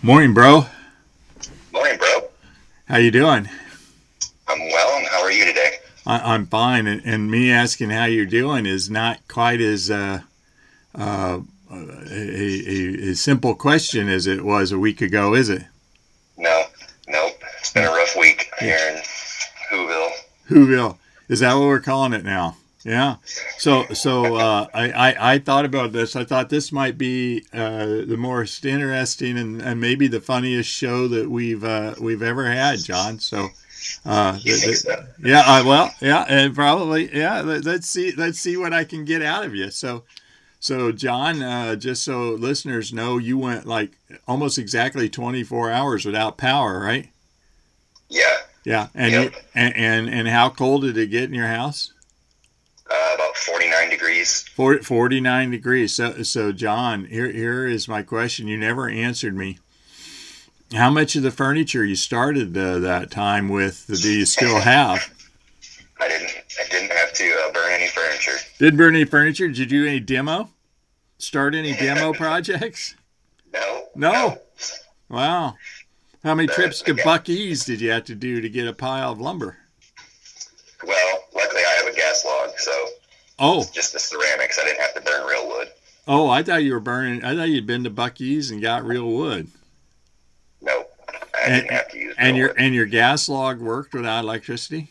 Morning, bro. Morning, bro. How you doing? I'm well, and how are you today? I, I'm fine, and, and me asking how you're doing is not quite as uh, uh, a, a, a simple question as it was a week ago, is it? No, nope. It's been a rough week here in Whoville. Whoville. Is that what we're calling it now? Yeah. So so uh, I, I, I thought about this. I thought this might be uh, the most interesting and, and maybe the funniest show that we've uh, we've ever had, John. So. Uh, think so? yeah. Uh, well. Yeah. And probably. Yeah. Let, let's see. Let's see what I can get out of you. So. So John, uh, just so listeners know, you went like almost exactly 24 hours without power, right? Yeah, Yeah. And Yep. you, and, and and how cold did it get in your house? Uh, about 49 degrees. 40, 49 degrees. So, so John, here, here is my question. You never answered me. How much of the furniture you started uh, that time with do you still have? I didn't. I didn't have to uh, burn any furniture. Didn't burn any furniture? Did you do any demo? Start any demo projects? No. No. Wow. How many Uh, trips to okay. Buc-ee's did you have to do to get a pile of lumber? Oh, just the ceramics. I didn't have to burn real wood. oh, I thought you were burning. I thought you'd been to Buc-ee's and got real wood. No, I And- didn't have to use And your wood. and your gas log worked without electricity.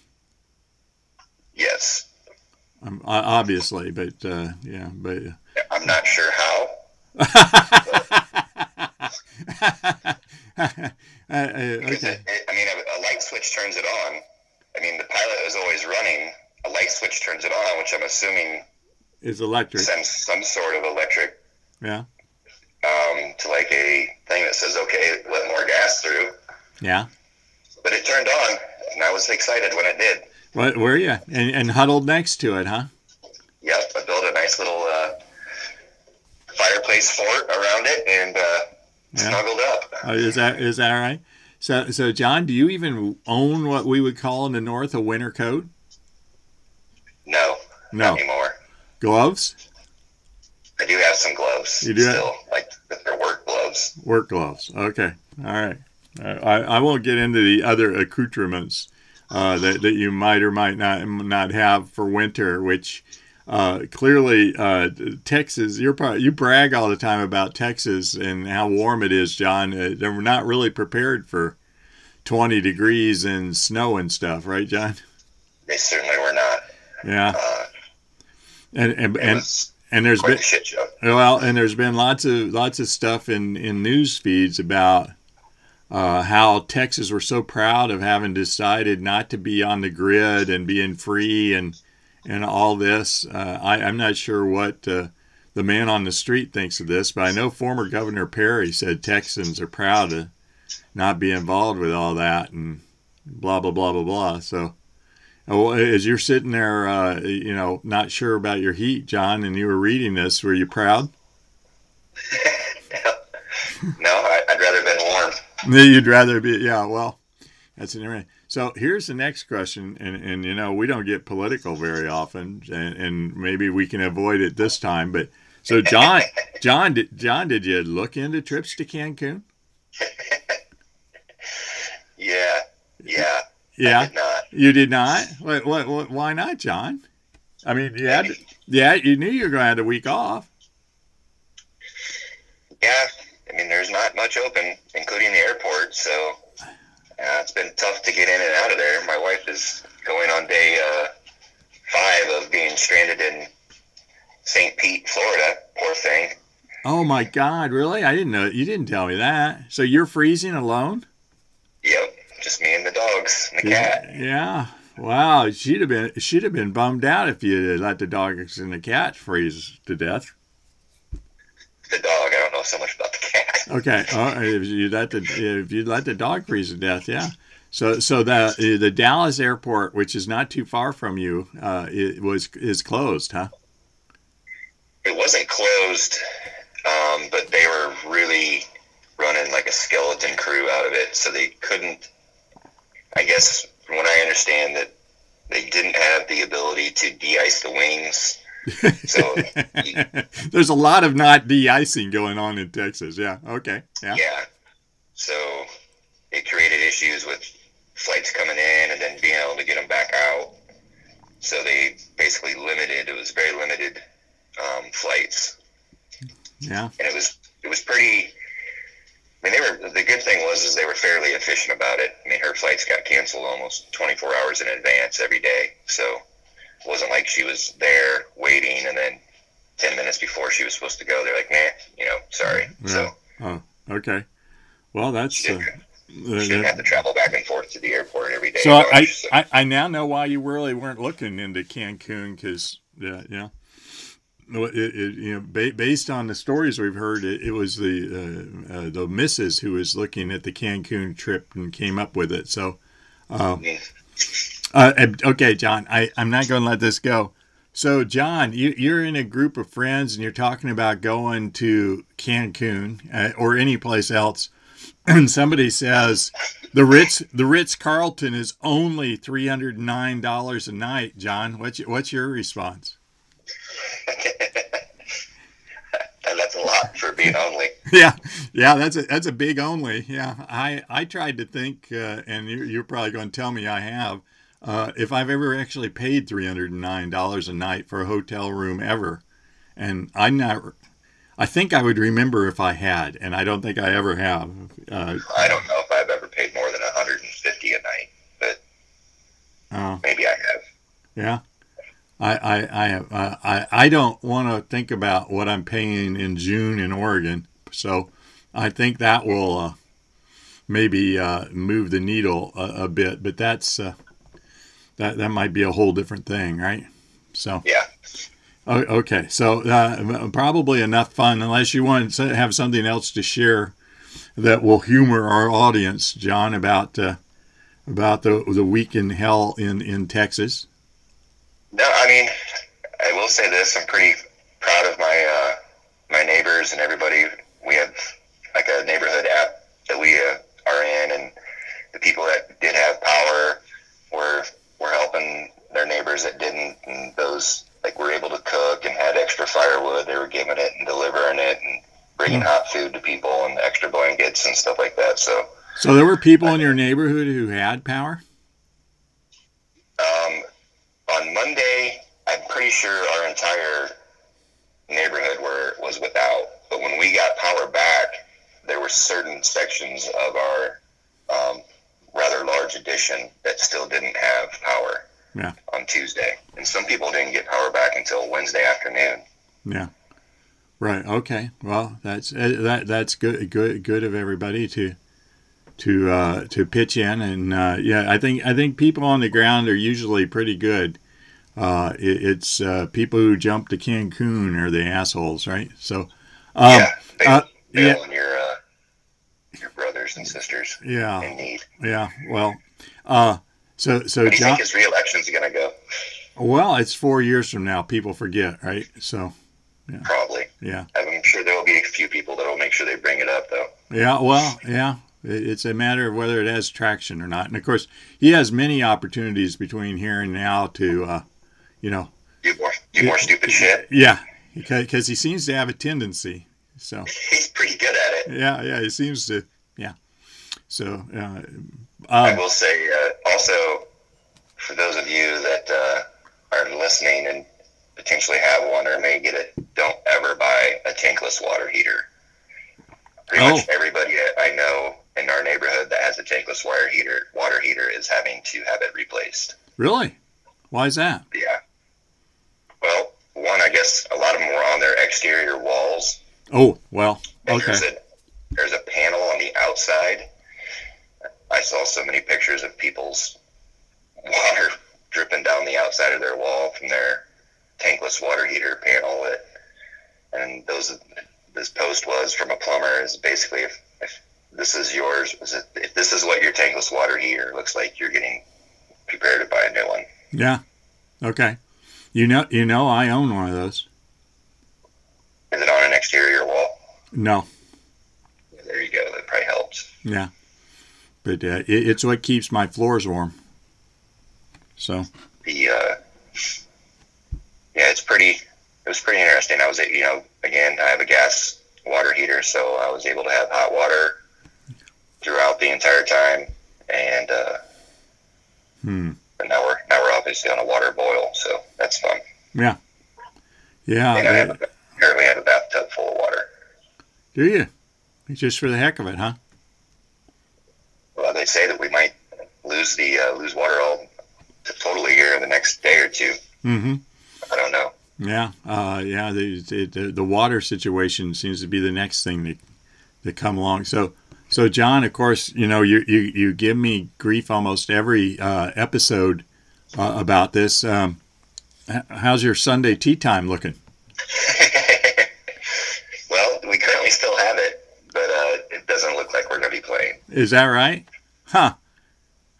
Yes, Um, obviously, but uh, yeah, but. I'm not sure how. Uh, uh, okay. it, it, I mean, a, a light switch turns it on. I mean, the pilot is always running. A light switch turns it on, which I'm assuming is electric. sends some sort of electric Yeah. um, to like a thing that says, "Okay, let more gas through." Yeah. But it turned on, and I was excited when it did. What were you? And, and huddled next to it, huh? Yep, I built a nice little uh, fireplace fort around it and uh, Yeah. snuggled up. Uh, is that is that right? So so John, do you even own what we would call in the north a winter coat? No, No. not anymore. Gloves? I do have some gloves You do have- still, like they're work gloves. Work gloves. Okay. All right. Uh, I, I won't get into the other accoutrements uh, that, that you might or might not not have for winter, which uh, clearly uh, Texas. You're probably, you brag all the time about Texas and how warm it is, John. Uh, they're not really prepared for 20 degrees and snow and stuff, right, John? They certainly were. Yeah. Uh, And and and, and there's been a shit show. Well, and there's been lots of lots of stuff in in news feeds about uh, how Texas were so proud of having decided not to be on the grid and being free and and all this. Uh, I, I'm not sure what uh, the man on the street thinks of this, but I know former Governor Perry said Texans are proud to not be involved with all that and blah blah blah blah blah. So. Oh, as you're sitting there, uh, you know, not sure about your heat, John, and you were reading this, were you proud? No, I, I'd rather been warm. You'd rather be, yeah. Well, that's an interesting. So here's the next question, and and you know we don't get political very often, and, and maybe we can avoid it this time. But so John, John, did, John, did you look into trips to Cancun? Yeah, yeah. Yeah. You did not. What, what, what, why not, John? I mean, you had, yeah, you knew you were going to have a week off. Yeah, I mean, there's not much open, including the airport, so uh, it's been tough to get in and out of there. My wife is going on day uh, five of being stranded in St. Pete, Florida. Poor thing. Oh my God, really? I didn't know. You didn't tell me that. So you're freezing alone? Yep, just me and the dogs and the Yeah. cat. Yeah. Wow. She'd have been she'd have been bummed out if you had let the dogs and the cat freeze to death. The dog, I don't know so much about the cat. Okay. Uh, if you let the if you let the dog freeze to death, yeah. So so the the Dallas airport, which is not too far from you, uh, it was is closed, huh? It wasn't closed, um, but they were really running like a skeleton crew out of it, so they couldn't. I guess from what I understand, that they didn't have the ability to de-ice the wings. So There's a lot of not de-icing going on in Texas. Yeah. Okay. Yeah. yeah, So it created issues with flights coming in and then being able to get them back out. So they basically limited. It was very limited um, flights. Yeah. And it was it was pretty. I mean, they were the good thing was is they were fairly efficient about it. I mean, her flights got canceled almost 24 hours in advance every day, so it wasn't like she was there waiting and then 10 minutes before she was supposed to go, they're like, nah, you know, sorry. Yeah. So Oh, okay. Well, that's she uh, didn't, uh, she didn't have to travel back and forth to the airport every day. so I, so- I I now know why you really weren't looking into Cancun because yeah yeah. It, it, you know, ba- based on the stories we've heard, it, it was the uh, uh, the missus who was looking at the Cancun trip and came up with it. So, uh, uh, okay, John, I, I'm not going to let this go. So, John, you, you're in a group of friends and you're talking about going to Cancun uh, or any place else, and somebody says the Ritz the Ritz Carlton is only three hundred nine dollars a night. John, what's your, what's your response? and that's a lot for being only. yeah, yeah, that's a that's a big only. Yeah, I I tried to think, uh, and you, you're probably going to tell me I have. Uh, if I've ever actually paid three hundred and nine dollars a night for a hotel room ever, and I'm not. I think I would remember if I had, and I don't think I ever have. Uh, I don't know if I've ever paid more than 150 a night, but uh, maybe I have. yeah, I I I I I don't want to think about what I'm paying in June in Oregon, so I think that will uh, maybe uh, move the needle a, a bit. But that's uh, that that might be a whole different thing, right? So Yeah. okay, so uh, probably enough fun, unless you want to have something else to share that will humor our audience, John, about uh, about the the week in hell in in Texas. No, I mean, I will say this: I'm pretty proud of my uh, my neighbors and everybody. We have like a neighborhood app that we uh, are in, and the people that did have power were were helping their neighbors that didn't, and those like were able to cook and had extra firewood. They were giving it and delivering it and bringing hot food to people and extra blankets and stuff like that. So. So there were people in your neighborhood who had power. Um, on Monday, I'm pretty sure our entire neighborhood were was without. But when we got power back, there were certain sections of our um, rather large addition that still didn't have power Yeah. on Tuesday, and some people didn't get power back until Wednesday afternoon. Yeah. Right. Okay. Well, that's uh, that that's good good good of everybody to to uh, to pitch in and uh, yeah, I think I think people on the ground are usually pretty good. Uh, it, it's uh, people who jump to Cancun are the assholes, right? So, um, yeah, bail, uh, yeah. your and sisters yeah, in need. yeah. Well, uh, so so do you John. think his reelection's going to go? Well, it's four years from now. People forget, right? So Yeah. Probably. yeah. I'm sure there will be a few people that will make sure they bring it up, though. Yeah, well, yeah. It's a matter of whether it has traction or not. And of course, he has many opportunities between here and now to, uh, you know, Do more, do more stupid shit. yeah, because he seems to have a tendency. So, He's pretty good at it. yeah, yeah, he seems to, yeah. So, uh, I will say uh, also for those of you that uh, are listening and potentially have one or may get it, don't ever buy a tankless water heater. Pretty Oh. much everybody I know in our neighborhood that has a tankless water heater, water heater is having to have it replaced. really? Why is that? Yeah. Well, one, I guess a lot of them were on their exterior walls. Oh, well, okay. There's a, there's a panel on the outside. I saw so many pictures of people's water dripping down the outside of their wall from their tankless water heater panel. That, and those this post was from a plumber is basically if, if this is yours, if this is what your tankless water heater looks like, you're getting prepared to buy a new one. Yeah. Okay. You know, you know, I own one of those. Is it on an exterior wall? No. There you go. That probably helps. Yeah but uh, it, it's what keeps my floors warm. So the uh, yeah, it's pretty. It was pretty interesting. I was you know again I have a gas water heater, so I was able to have hot water throughout the entire time, and uh, hmm. but now we're now we're obviously on a water boil, so that's fun. Yeah, yeah. And I uh, have, apparently, have a bathtub full of water. Do you? Just for the heck of it, huh? Well, they say that we might lose the uh, lose water all totally here in the next day or two. Mm-hmm. I don't know. Yeah, uh, yeah. The, the the water situation seems to be the next thing that that come along. So, so John, of course, you know you you, you give me grief almost every uh, episode uh, about this. Um, how's your Sunday tee time looking? well, we currently still have it, but uh, it doesn't look like we're going to be playing. Is that right? Huh?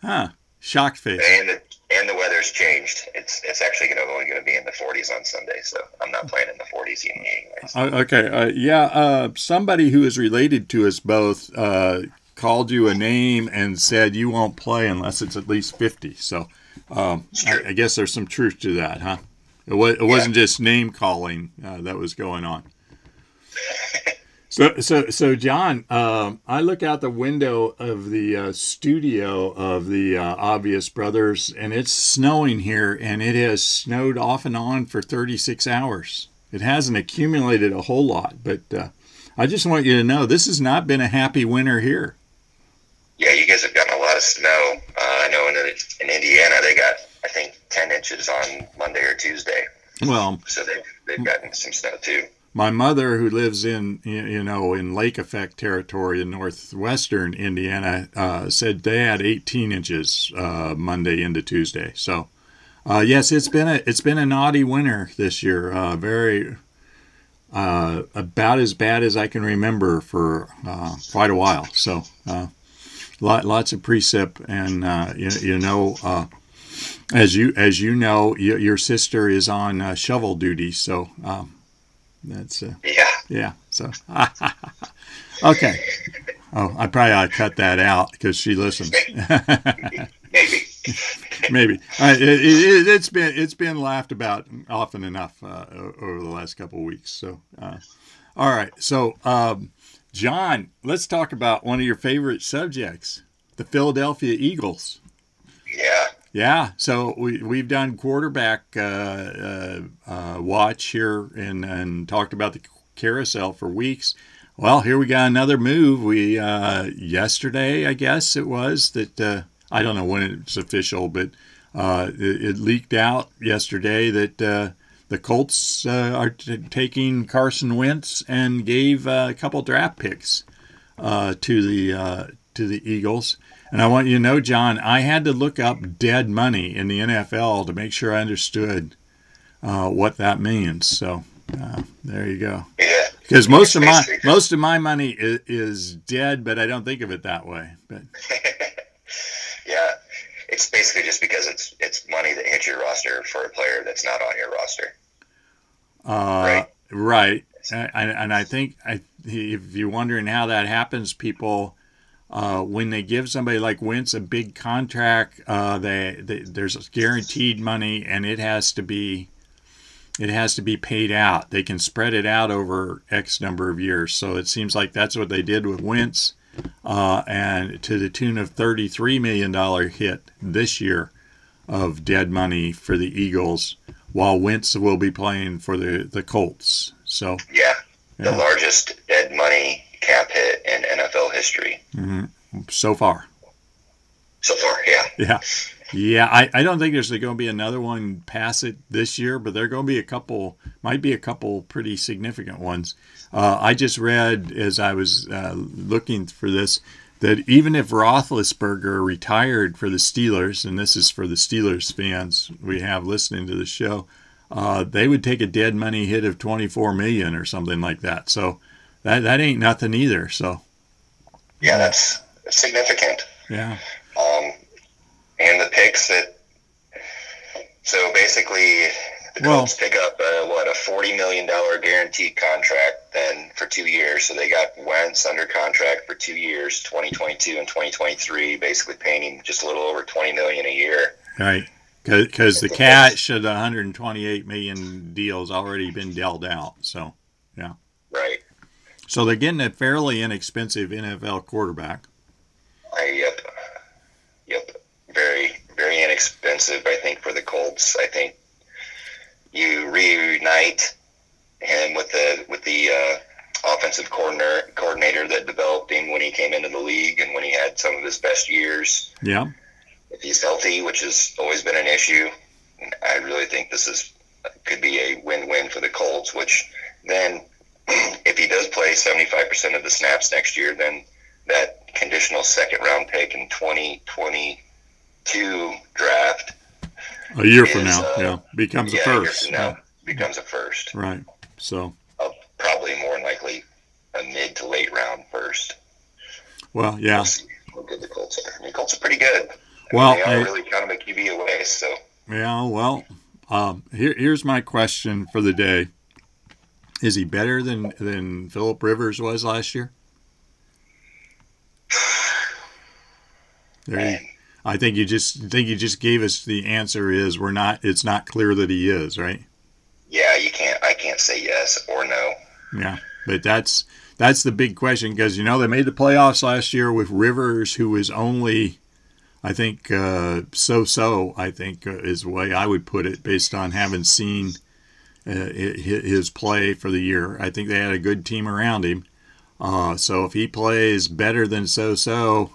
Huh? Shock face. And the and the weather's changed. It's it's actually going to only going to be in the 40s on Sunday, so I'm not playing in the 40s anyways. Uh, okay. Uh, yeah. Uh, somebody who is related to us both uh, called you a name and said you won't play unless it's at least 50. So um, I, I guess there's some truth to that, huh? It, wa- it wasn't just name calling uh, that was going on. So, so, so, John, um, I look out the window of the uh, studio of the uh, Obvious Brothers, and it's snowing here, and it has snowed off and on for 36 hours. It hasn't accumulated a whole lot, but uh, I just want you to know this has not been a happy winter here. Yeah, you guys have gotten a lot of snow. Uh, I know in, in Indiana they got I think 10 inches on Monday or Tuesday, Well, so they've they've gotten some snow too. My mother, who lives in you know in Lake Effect territory in northwestern Indiana, uh, said they had 18 inches uh, Monday into Tuesday. So, uh, yes, it's been a it's been a naughty winter this year. Uh, very uh, about as bad as I can remember for uh, quite a while. So, lot, lots of precip, and you, you know. As you as you know, your sister is on uh, shovel duty, so um, that's uh, Yeah, yeah. So okay. Oh, I probably ought to cut that out because she listens. maybe. Maybe uh, it, it, it's been it's been laughed about often enough uh, over the last couple of weeks. So, uh, all right. So, um, John, let's talk about one of your favorite subjects, the Philadelphia Eagles. yeah, Yeah, so we we've done quarterback uh, uh, uh, watch here and and talked about the carousel for weeks. Well, here we got another move. We uh, yesterday, I guess it was that uh, I don't know when it's official, but it, it leaked out yesterday that the Colts uh, are t- taking Carson Wentz and gave uh, a couple draft picks uh, to the to the Eagles. And I want you to know, John, I had to look up dead money in the NFL to make sure I understood uh, what that means. So uh, there you go. yeah. Because most of my most of my money is, is dead, but I don't think of it that way. But yeah, it's basically just because it's it's money that hits your roster for a player that's not on your roster. uh, Right. right, And, and I think I, if you're wondering how that happens, people. Uh, when they give somebody like Wentz a big contract, uh, they, they there's guaranteed money, and it has to be it has to be paid out. They can spread it out over X number of years. So it seems like that's what they did with Wentz, uh, and to the tune of thirty-three million dollar hit this year of dead money for the Eagles, while Wentz will be playing for the the Colts. So Yeah, the Yeah. largest dead money cap hit in NFL history mhm, so far, so far. Yeah, yeah. Yeah, I, I don't think there's going to be another one pass it this year, but there are going to be a couple, might be a couple pretty significant ones. Uh, I just read as I was uh, looking for this that even if Roethlisberger retired for the Steelers, and this is for the Steelers fans we have listening to the show, uh, they would take a dead money hit of 24 million or something like that. So that that ain't nothing either. So yeah, that's significant. yeah, Um, and the picks that. So basically, the Well- Colts pick up uh, what a forty million dollar guaranteed contract then for two years. So they got Wentz under contract for two years, twenty twenty two and twenty twenty three, basically paying him just a little over twenty million a year. right. Because the cash of the 128 million deals already been dealt out. So Right. So they're getting a fairly inexpensive NFL quarterback. I, yep. Yep. Very very inexpensive. I think for the Colts, I think you reunite him with the with the uh, offensive coordinator coordinator that developed him when he came into the league and when he had some of his best years. Yeah. If he's healthy, which has always been an issue, I really think this is could be a win-win for the Colts. Which then, if he does play seventy-five percent of the snaps next year, then that conditional second-round pick in twenty twenty-two draft a year from now, uh, yeah, becomes yeah, a a year first. from now Yeah. becomes a first. Right. So, Uh, probably more than likely a mid to late round first. well, yeah. We'll how good the Colts are. I mean, Colts are pretty good. I mean, Well, they are I- really kind of a QB away. So Yeah, well, um, here, here's my question for the day: Is he better than than Philip Rivers was last year? There, you, I think you just I think you just gave us the answer. Is we're not. It's not clear that he is right. yeah, you can't. I can't say yes or no. Yeah, but that's that's the big question because you know they made the playoffs last year with Rivers, who was only, I think, uh, so-so. I think uh, is the way I would put it, based on having seen his play for the year. I think they had a good team around him. Uh, so if he plays better than so-so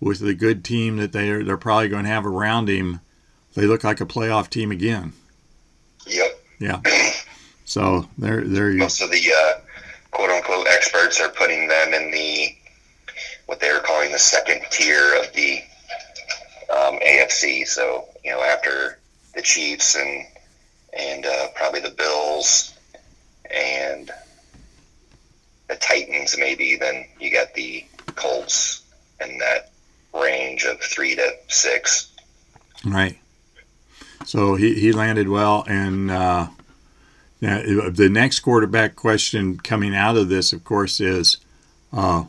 with the good team that they're they're probably going to have around him, they look like a playoff team again. Yep. Yeah. So there there you Most of the uh, quote unquote experts are putting them in the what they were calling the second tier of the um, AFC. So you know, after the Chiefs and and uh, probably the Bills and the Titans, maybe then you got the Colts in that range of three to six. Right. So he, he landed well. And uh, the next quarterback question coming out of this, of course, is uh,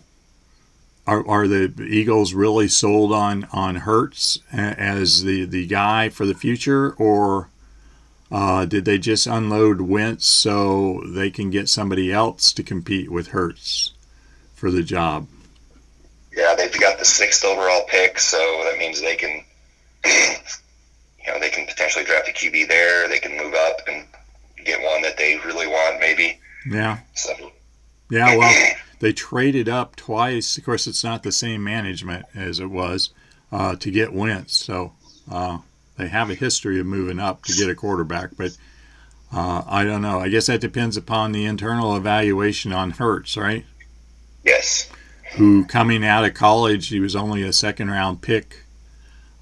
are, are the Eagles really sold on, on Hurts as the, the guy for the future? Or uh, did they just unload Wentz so they can get somebody else to compete with Hurts for the job? Yeah, they've got the sixth overall pick, so that means they can, you know, they can potentially draft a QB there. They can move up and get one that they really want, maybe. Yeah. So Yeah, well, they traded up twice. Of course, it's not the same management as it was uh, to get Wentz, so uh, they have a history of moving up to get a quarterback. But uh, I don't know. I guess that depends upon the internal evaluation on Hurts, right? yes, Who coming out of college, he was only a second round pick,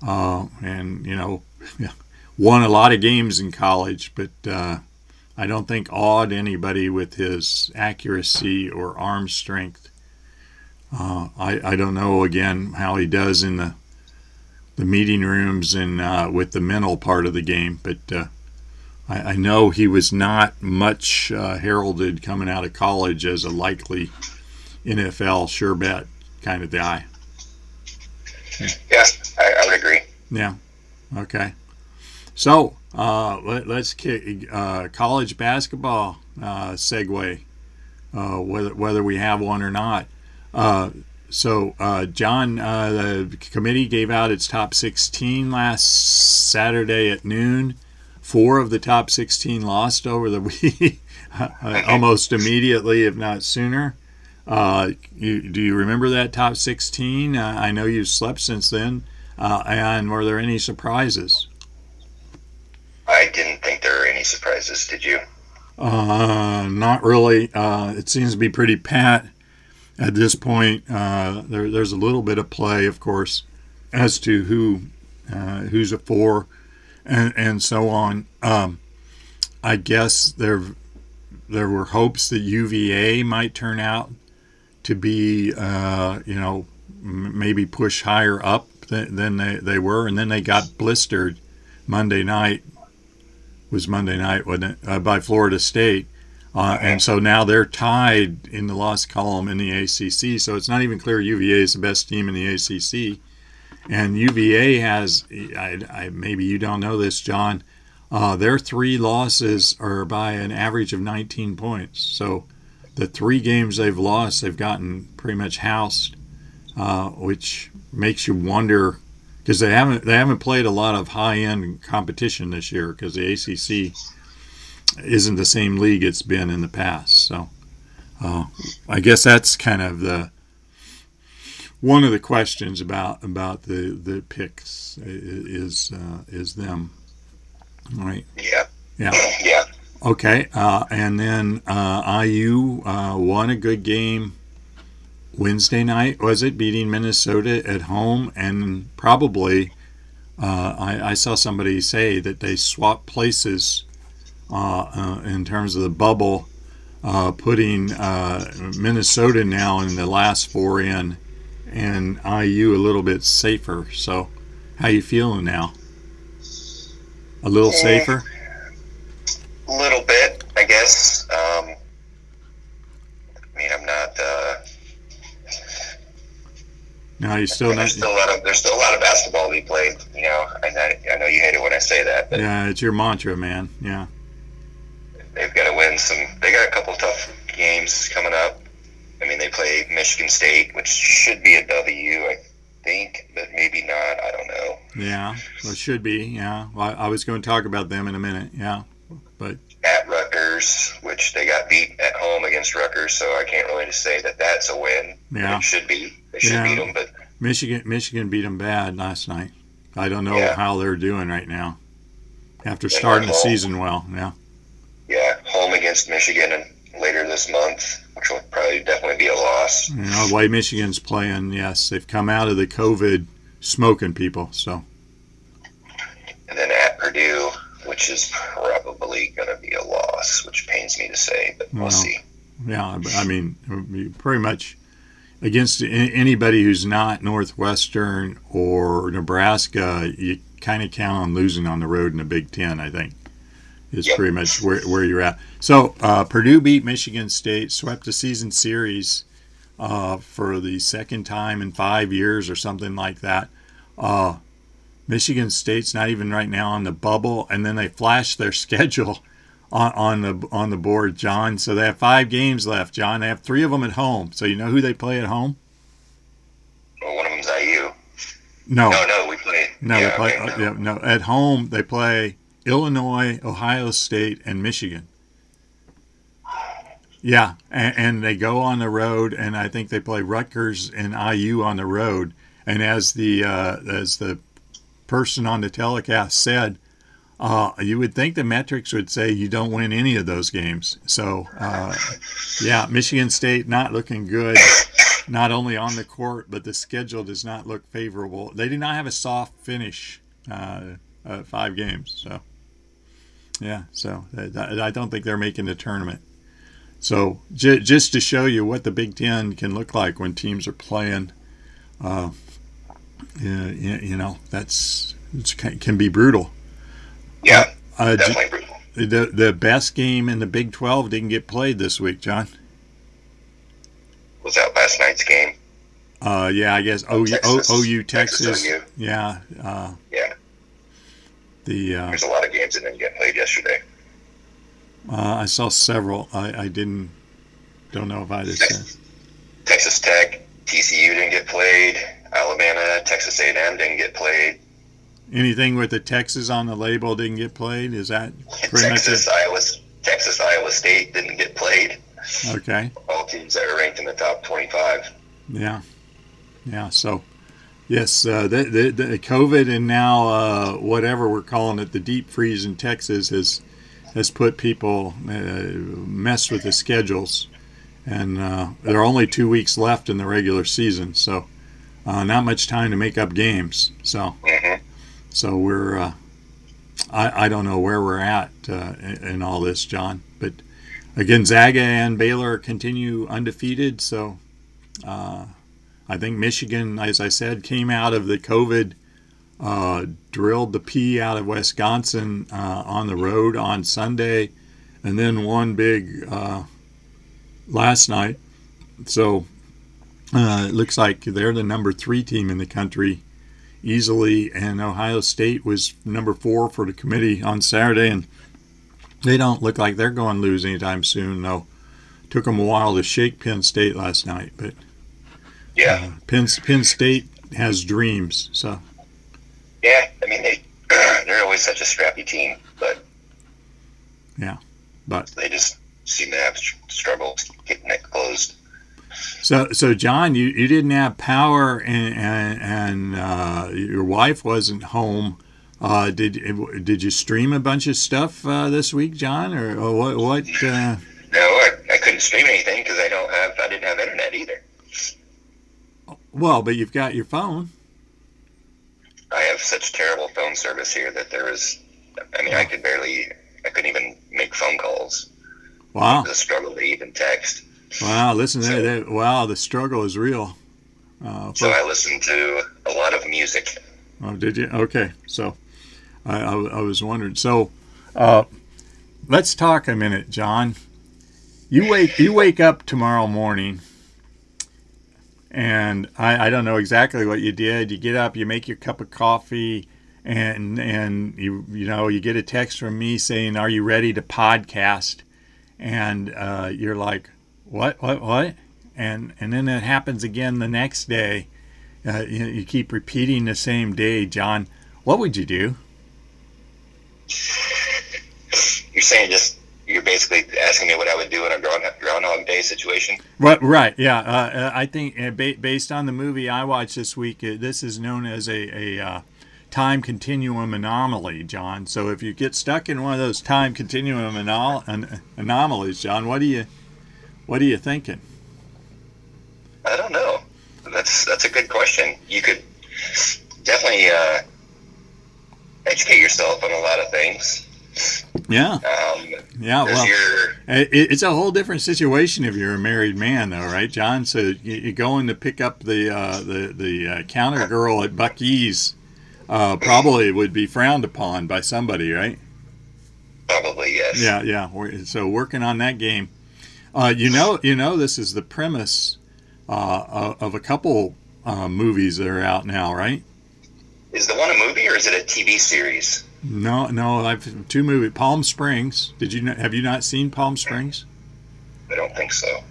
uh, and you know, won a lot of games in college, but. Uh, I don't think awed anybody with his accuracy or arm strength. Uh, I, I don't know again how he does in the the meeting rooms and uh, with the mental part of the game, but uh, I, I know he was not much uh, heralded coming out of college as a likely NFL sure bet kind of guy. yeah, I, I would agree. Yeah. Okay. So uh, let, let's kick uh, college basketball uh, segue, uh, whether whether we have one or not. So uh, John, uh, the committee gave out its top 16 last Saturday at noon. Four of the top 16 lost over the week, almost immediately, if not sooner. Uh, you, do you remember that top 16? Uh, I know you've slept since then. Uh, and were there any surprises? I didn't think there were any surprises. Did you? Uh, not really. Uh, it seems to be pretty pat at this point. Uh, there, there's a little bit of play, of course, as to who uh, who's a four, and and so on. Um, I guess there there were hopes that UVA might turn out to be, uh, you know, m- maybe push higher up than, than they, they were, and then they got blistered Monday night. Was Monday night, wasn't it? Uh, by Florida State. Uh, and so now they're tied in the loss column in the ACC. So it's not even clear UVA is the best team in the ACC. And UVA has, I, I, maybe you don't know this, John, uh, their three losses are by an average of 19 points. So the three games they've lost, they've gotten pretty much housed, uh, which makes you wonder because they haven't they haven't played a lot of high end competition this year because the ACC isn't the same league it's been in the past. So uh, I guess that's kind of the one of the questions about about the the picks is uh, is them, right? Yeah. Yeah. Yeah. Okay, uh, and then uh, IU uh, won a good game Wednesday night. Was it beating Minnesota at home? And probably, uh, I, I, saw somebody say that they swapped places uh, uh, in terms of the bubble, putting Minnesota now in the last four in, and IU a little bit safer. So, how you feeling now? A little safer A little bit, I guess. Um, I mean, I'm not. Uh, no, you still not. There's still a lot of there's still a lot of basketball to be played. You know, I, I know you hate it when I say that. But yeah, it's your mantra, man. Yeah. They've got to win some. They got a couple tough games coming up. I mean, they play Michigan State, which should be a W, I think, but maybe not. I don't know. Yeah, well, it should be. Yeah, well, I was going to talk about them in a minute. Yeah but at Rutgers, which they got beat at home against Rutgers, so I can't really say that that's a win. Yeah, it should be. They should yeah. beat them, but Michigan Michigan beat them bad last night. I don't know yeah. how they're doing right now after starting the season well. Yeah. Yeah, home against Michigan and later this month, which will probably definitely be a loss. You know, the way Michigan's playing, yes, they've come out of the COVID smoking people. So. And then at Purdue, which is probably going to be a loss, which pains me to say, but we'll, well see. Yeah, I mean, pretty much against anybody who's not Northwestern or Nebraska, you kind of count on losing on the road in the Big Ten. I think is pretty much where, where you're at. So uh, Purdue beat Michigan State, swept the season series uh, for the second time in five years or something like that. Uh, Michigan State's not even right now on the bubble, and then they flash their schedule on, on the on the board, John. So they have five games left, John. They have three of them at home. So you know who they play at home? Well, one of them's IU. No, no, no. We play. No, yeah, they play. Okay, no. Yeah, no. At home, they play Illinois, Ohio State, and Michigan. Yeah, and, and, they go on the road, and I think they play Rutgers and IU on the road. And as the uh, as the person on the telecast said, uh, you would think the metrics would say you don't win any of those games. So, uh, yeah, Michigan State not looking good, not only on the court, but the schedule does not look favorable. They did not have a soft finish, uh, uh five games. So, yeah, so I don't think they're making the tournament. So, j- just to show you what the Big Ten can look like when teams are playing, uh, you, you know, that's it can be brutal. Yeah, uh, definitely brutal. The the best game in the Big Twelve didn't get played this week, John. Was that last night's game? Uh, yeah, I guess OU, Texas, OU Texas. Texas OU. Yeah. Uh, yeah. The uh, there's a lot of games that didn't get played yesterday. Uh, I saw several. I, I didn't. Don't know if I just. Texas, Texas Tech, TCU didn't get played. Alabama, Texas A&M didn't get played. Anything with the Texas on the label didn't get played. Is that pretty Texas, much Iowa, Texas, Iowa State didn't get played. Okay. All teams that are ranked in the top 25. Yeah, yeah. So, yes, uh, the, the, the COVID and now uh, whatever we're calling it, the deep freeze in Texas has has put people uh, messed with the schedules, and uh, there are only two weeks left in the regular season, so uh, not much time to make up games. So, mm-hmm. so we're, uh, I, I don't know where we're at uh, in, in, all this, John. But Gonzaga and Baylor continue undefeated. So, uh, I think Michigan, as I said, came out of the COVID, uh, drilled the P out of Wisconsin uh, on the road on Sunday, and then won big last night. So uh, it looks like they're the number three team in the country easily, and Ohio State was number four for the committee on Saturday, and they don't look like they're going to lose anytime soon. Though took them a while to shake Penn State last night, but yeah, uh, Penn Penn State has dreams, so Yeah, I mean they they're always such a scrappy team, but yeah, but they just seem to have struggles getting it closed. So, so John, you, you didn't have power, and and, and uh, your wife wasn't home. Uh, did did you stream a bunch of stuff uh, this week, John, or, or what? What? Uh? No, I, I couldn't stream anything because I don't have I didn't have internet either. Well, but you've got your phone. I have such terrible phone service here that there is. I mean, I could barely. I couldn't even make phone calls. Wow. The struggle to even text. Wow, listen so, to that. Wow, the struggle is real. Uh, so I listened to a lot of music. Oh, did you? Okay, so I, I, I was wondering. So uh, let's talk a minute, John. You wake you wake up tomorrow morning, and I, I don't know exactly what you did. You get up, you make your cup of coffee, and and you you know you get a text from me saying, "Are you ready to podcast?" And uh, you're like, what, what, what? And and then it happens again the next day. Uh, you, you keep repeating the same day, John. What would you do? You're saying just you're basically asking me what I would do in a Groundhog Day situation. Right, right, yeah. Uh, uh I think uh, based on the movie I watched this week, uh, this is known as a, a uh, time continuum anomaly, John. So if you get stuck in one of those time continuum anom- anomalies, John, what do you what are you thinking? I don't know. That's that's a good question. You could definitely uh, educate yourself on a lot of things. Yeah. Um, yeah. Well, it's a whole different situation if you're a married man, though, right, John? So you, are going to pick up the uh, the the uh, counter girl at Buc-ee's. Uh, probably would be frowned upon by somebody, right? Probably yes. Yeah, yeah. So working on that game. Uh, you know, you know, this is the premise uh, of a couple uh, movies that are out now, right? Is the one a movie or is it a TV series? No, no. I've two movie. Palm Springs. Did you have you not seen Palm Springs? I don't think so.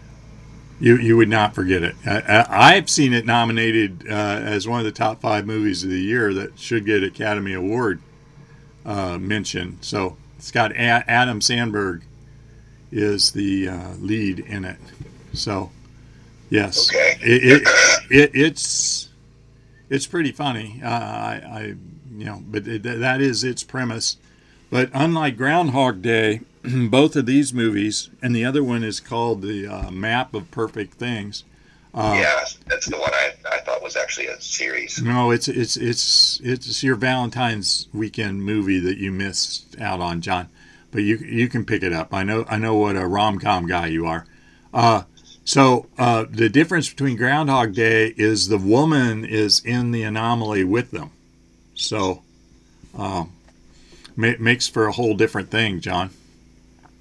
You you would not forget it. I, have seen it nominated uh, as one of the top five movies of the year that should get Academy Award uh, mention. So it's got a- Adam Samberg is the uh, lead in it. So, yes, okay. it, it, it, it's it's pretty funny. Uh, I, I, you know, but it, that is its premise. But unlike Groundhog Day, both of these movies, and the other one is called the uh, Map of Perfect Things. Uh, yeah, that's the one I, I thought was actually a series. No, it's it's it's it's your Valentine's weekend movie that you missed out on, John but you you can pick it up. I know I know what a rom com guy you are. Uh, so uh, the difference between Groundhog Day is the woman is in the anomaly with them. So um, ma- makes for a whole different thing, John.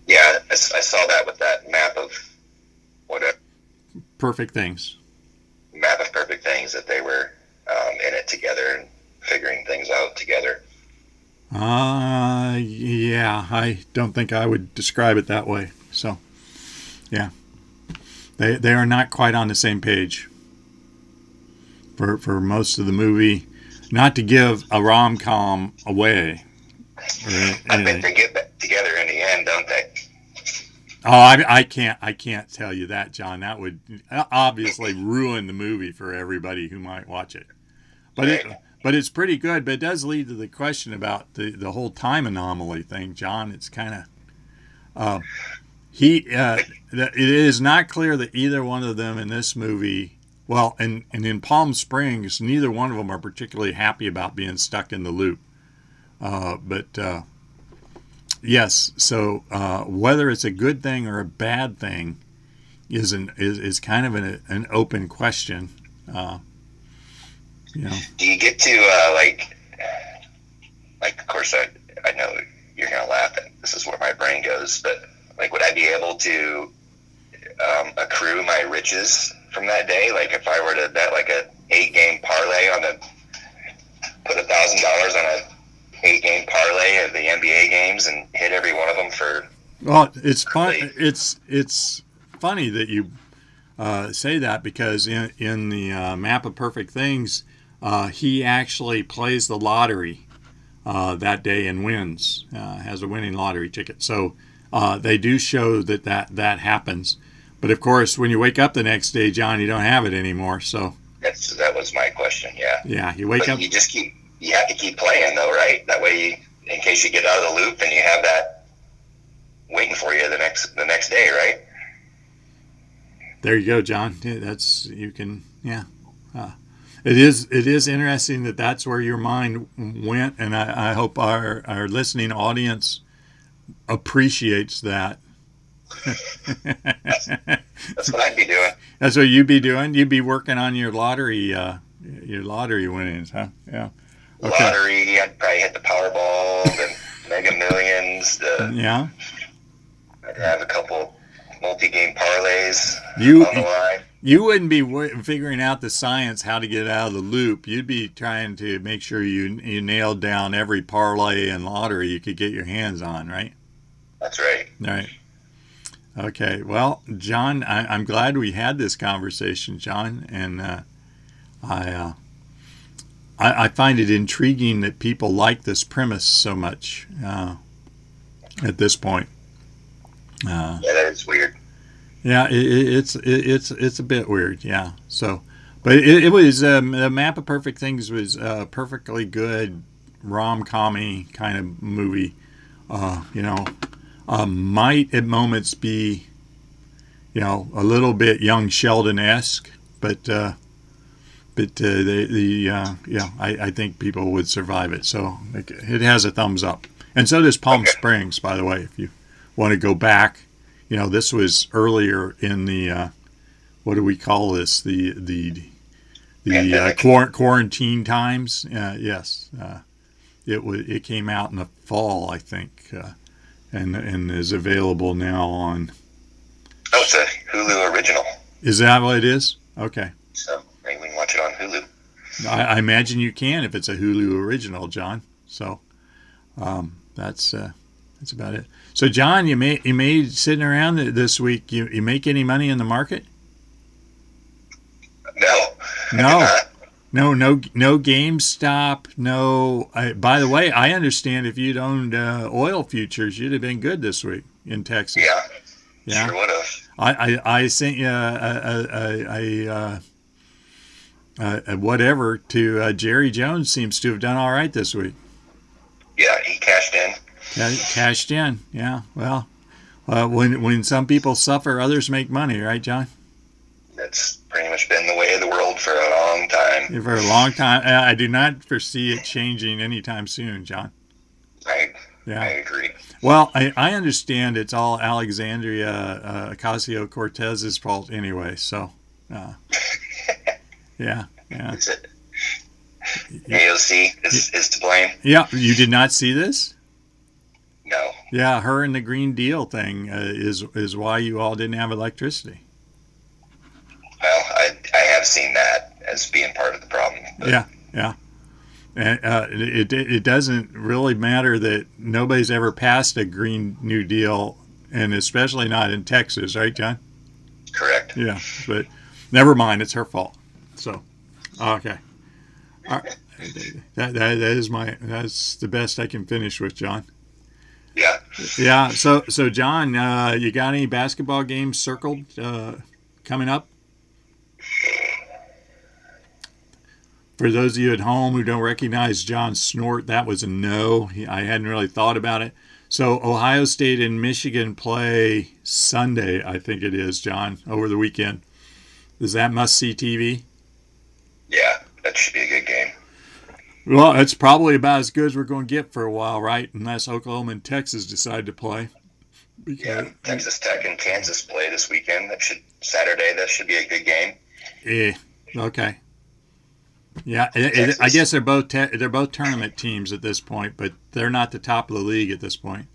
Yeah, I, I saw that with that map of whatever. Perfect things. Map of perfect things that they were um, in it together and figuring things out together. Uh, yeah, I don't think I would describe it that way. So, yeah, they they are not quite on the same page. For for most of the movie, not to give a rom com away. I think they get back together in the end, don't they? Oh, I, I can't I can't tell you that, John. That would obviously ruin the movie for everybody who might watch it. But it but it's pretty good. But it does lead to the question about the, the whole time anomaly thing, John. It's kind of uh, he. Uh, it is not clear that either one of them in this movie. Well, and and in Palm Springs, neither one of them are particularly happy about being stuck in the loop. Uh, but uh, yes, so uh, whether it's a good thing or a bad thing is an is, is kind of an, an open question. Uh, yeah. Do you get to uh, like, like of course I I know you're gonna laugh and this is where my brain goes, but like would I be able to um, accrue my riches from that day? Like if I were to bet like a eight game parlay on a put a thousand dollars on a eight game parlay of the NBA games and hit every one of them for. Well, it's fun. It's it's funny that you uh, say that because in in the uh, map of perfect things, uh, he actually plays the lottery uh, that day and wins, uh, has a winning lottery ticket. So uh, they do show that, that that happens. But of course, when you wake up the next day, John, you don't have it anymore. So That's that was my question. Yeah. yeah, you wake But up. you just keep you have to keep playing though, right? That way, you, in case you get out of the loop, and you have that waiting for you the next the next day, right? There you go, John. Yeah, That's you can yeah. Uh, it is it is interesting that that's where your mind went, and I, I hope our our listening audience appreciates that. That's what I'd be doing. That's what you'd be doing. You'd be working on your lottery uh, your lottery winnings, huh? Yeah. Okay. Lottery. I'd probably hit the Powerball, the Mega Millions. The Yeah. I'd have a couple multi-game parlays You on the line. you wouldn't be w- figuring out the science how to get out of the loop. You'd be trying to make sure you you nailed down every parlay and lottery you could get your hands on, right? That's right. Right. Okay. Well, John, I, I'm glad we had this conversation, John, and uh, I, uh, I I find it intriguing that people like this premise so much uh, at this point. Uh, Yeah, that is weird. yeah, it, it, it's it, it's it's a bit weird. Yeah. So, but it, it was um, the map of perfect things was a perfectly good rom commy kind of movie. Uh, you know, uh, might at moments be, you know, a little bit young Sheldon esque, but uh, but uh, the the uh, yeah, I, I think people would survive it. So like, it has a thumbs up, and so does Palm Okay. Springs, by the way. If you want to go back, you know, this was earlier in the uh, what do we call this? The the the uh, quarantine times. Uh, yes, uh, it was. It came out in the fall, I think, uh, and and is available now on. Oh, it's a Hulu original, Is that what it is? Okay. so maybe we can watch it on Hulu. I, I imagine you can if it's a Hulu original, John. So um, that's uh, that's about it. So, John, you made you made sitting around this week. You, you make any money in the market? No. No. No, no, no GameStop. No. I, by the way, I understand if you'd owned uh, oil futures, you'd have been good this week in Texas. yeah. Yeah. Sure would have. I, I, I sent you a, a, a, a, uh, a, a whatever to uh, Jerry Jones. Seems to have done all right this week. Yeah, he cashed in. Yeah, cashed in. Yeah. Well, uh, when when some people suffer, others make money, right, John? That's pretty much been the way of the world for a long time. For a long time, I I do not foresee it changing anytime soon, John. I I Yeah. agree. Well, I, I understand it's all Alexandria uh, Ocasio Cortez's fault anyway. So, uh, yeah, yeah, Is it? AOC is, is to blame. yeah. You did not see this? No. Yeah, her and the Green Deal thing uh, is is why you all didn't have electricity. Well, I, I seen that as being part of the problem. but Yeah, yeah. And uh, it, it doesn't really matter that nobody's ever passed a Green New Deal, and especially not in Texas, right, John? Correct. Yeah, but never mind. It's her fault. So, okay. All right. That, that, that is my that's the best I can finish with John. Yeah. Yeah. So so John, uh, you got any basketball games circled uh, coming up? For those of you at home who don't recognize John Snort, that was a no. I hadn't really thought about it. So Ohio State and Michigan play Sunday, I think it is, John, over the weekend. Is that must see TV? Yeah. That should be a good game. Well, it's probably about as good as we're going to get for a while, right? Unless Oklahoma and Texas decide to play. Yeah. Because, Texas Tech and Kansas play this weekend. That should Saturday. That should be a good game. Yeah. okay. Yeah, I guess they're both te- they're both tournament teams at this point, but they're not the top of the league at this point.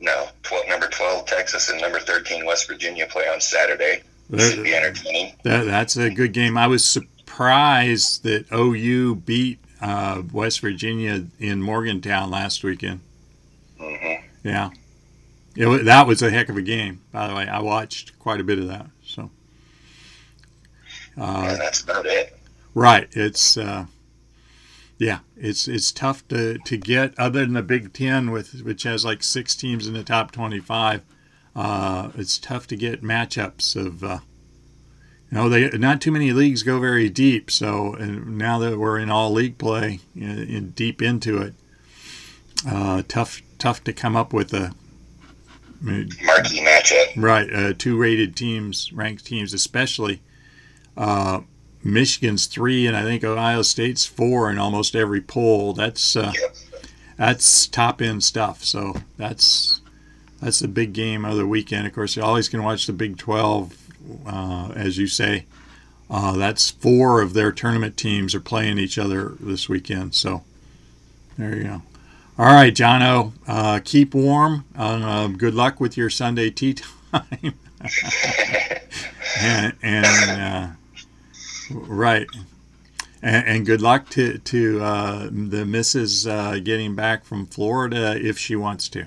No. 12, number 12 Texas and number 13 West Virginia play on Saturday. Should be That, entertaining. that's a good game. I was surprised that OU beat uh, West Virginia in Morgantown last weekend. hmm Yeah, it, that was a heck of a game. By the way, I watched quite a bit of that. So, uh, and that's about it. Right, it's uh, Yeah, it's it's tough to, to get other than the Big Ten, with which has like six teams in the top twenty five. Uh, it's tough to get matchups of. Uh, you know, they not too many leagues go very deep. So now that we're in all league play, in, in deep into it, uh, tough tough to come up with a marquee matchup. Right, uh, two rated teams, ranked teams, especially. Uh, Michigan's three, and I think Ohio State's four in almost every poll. That's uh, that's top end stuff. So that's that's the big game of the weekend. Of course, you always can watch the Big Twelve, uh, as you say. Uh, that's four of their tournament teams are playing each other this weekend. So there you go. All right, Jono, uh, keep warm. Uh, good luck with your Sunday tee time. and, and uh, right, and, and, good luck to to uh, the missus uh, getting back from Florida if she wants to.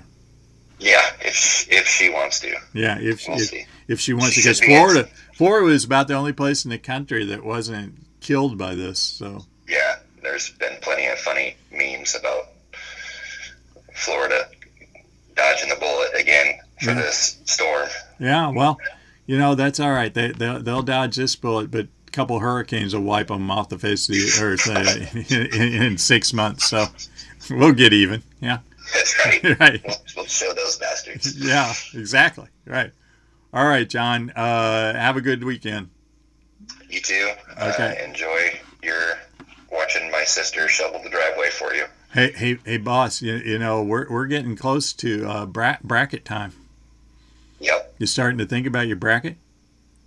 Yeah, if if she wants to. Yeah, if we'll if, if, she wants she to, because Florida Florida was about the only place in the country that wasn't killed by this. So yeah, there's been plenty of funny memes about Florida dodging the bullet again for yeah. this storm. Yeah, well, you know that's all right. They they'll, they'll dodge this bullet, but couple hurricanes will wipe them off the face of the earth uh, in, in, six months. So we'll get even. Yeah. That's right. right. We'll, we'll, show those bastards. Yeah, exactly. Right. All right, John. Uh, have a good weekend. You too. Okay. Uh, enjoy your watching my sister shovel the driveway for you. Hey, hey, hey, boss! You, you know we're we're getting close to uh, bra- bracket time. Yep. You starting to think about your bracket?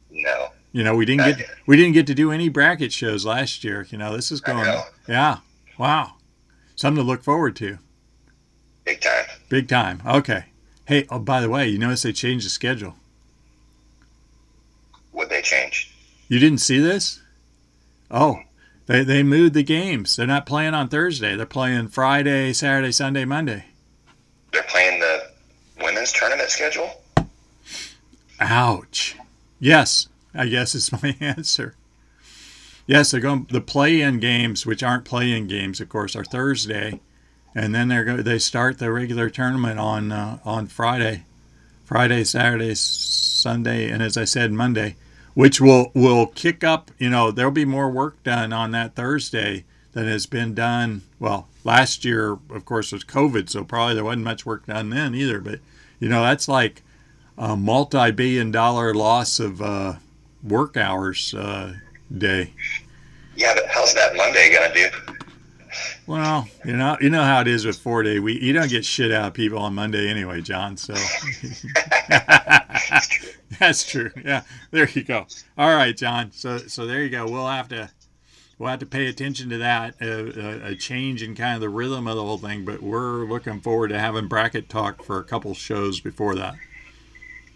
No. You know we didn't get we didn't get to do any bracket shows last year. You know this is going. Yeah. Wow. Something to look forward to. Big time. Big time. Okay. Hey, oh, by the way, you notice they changed the schedule. What they change? You didn't see this? Oh, they, they moved the games. They're not playing on Thursday. They're playing Friday, Saturday, Sunday, Monday. They're playing the women's tournament schedule? Ouch. Yes, I guess is my answer. Yes, they're going. The play-in games, which aren't play-in games, of course, are Thursday, and then they're go, they start the regular tournament on uh, on Friday, Friday, Saturday, Sunday, and as I said, Monday which will will kick up. You know, there'll be more work done on that Thursday than has been done. Well, last year, of course, was COVID, so probably there wasn't much work done then either. But you know, that's like a multi-billion-dollar loss of uh, work hours uh, day. Yeah, but how's that Monday gonna do? Well, you know, you know how it is with four day week. You don't get shit out of people on Monday anyway, John. So that's true. Yeah, there you go. All right, John. So so there you go. We'll have to we'll have to pay attention to that uh, a change in kind of the rhythm of the whole thing. But we're looking forward to having bracket talk for a couple shows before that.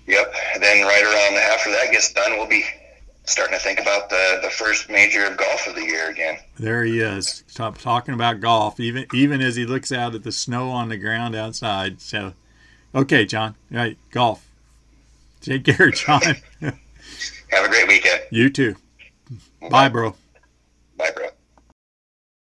Yep. then right around after that gets done, we'll be starting to think about the, the first major of golf of the year again. There he is, Stop talking about golf, even even as he looks out at the snow on the ground outside. So, okay, John, right, golf. Take care, John. Have a great weekend. You too. Bye, Bye bro. Bye, bro.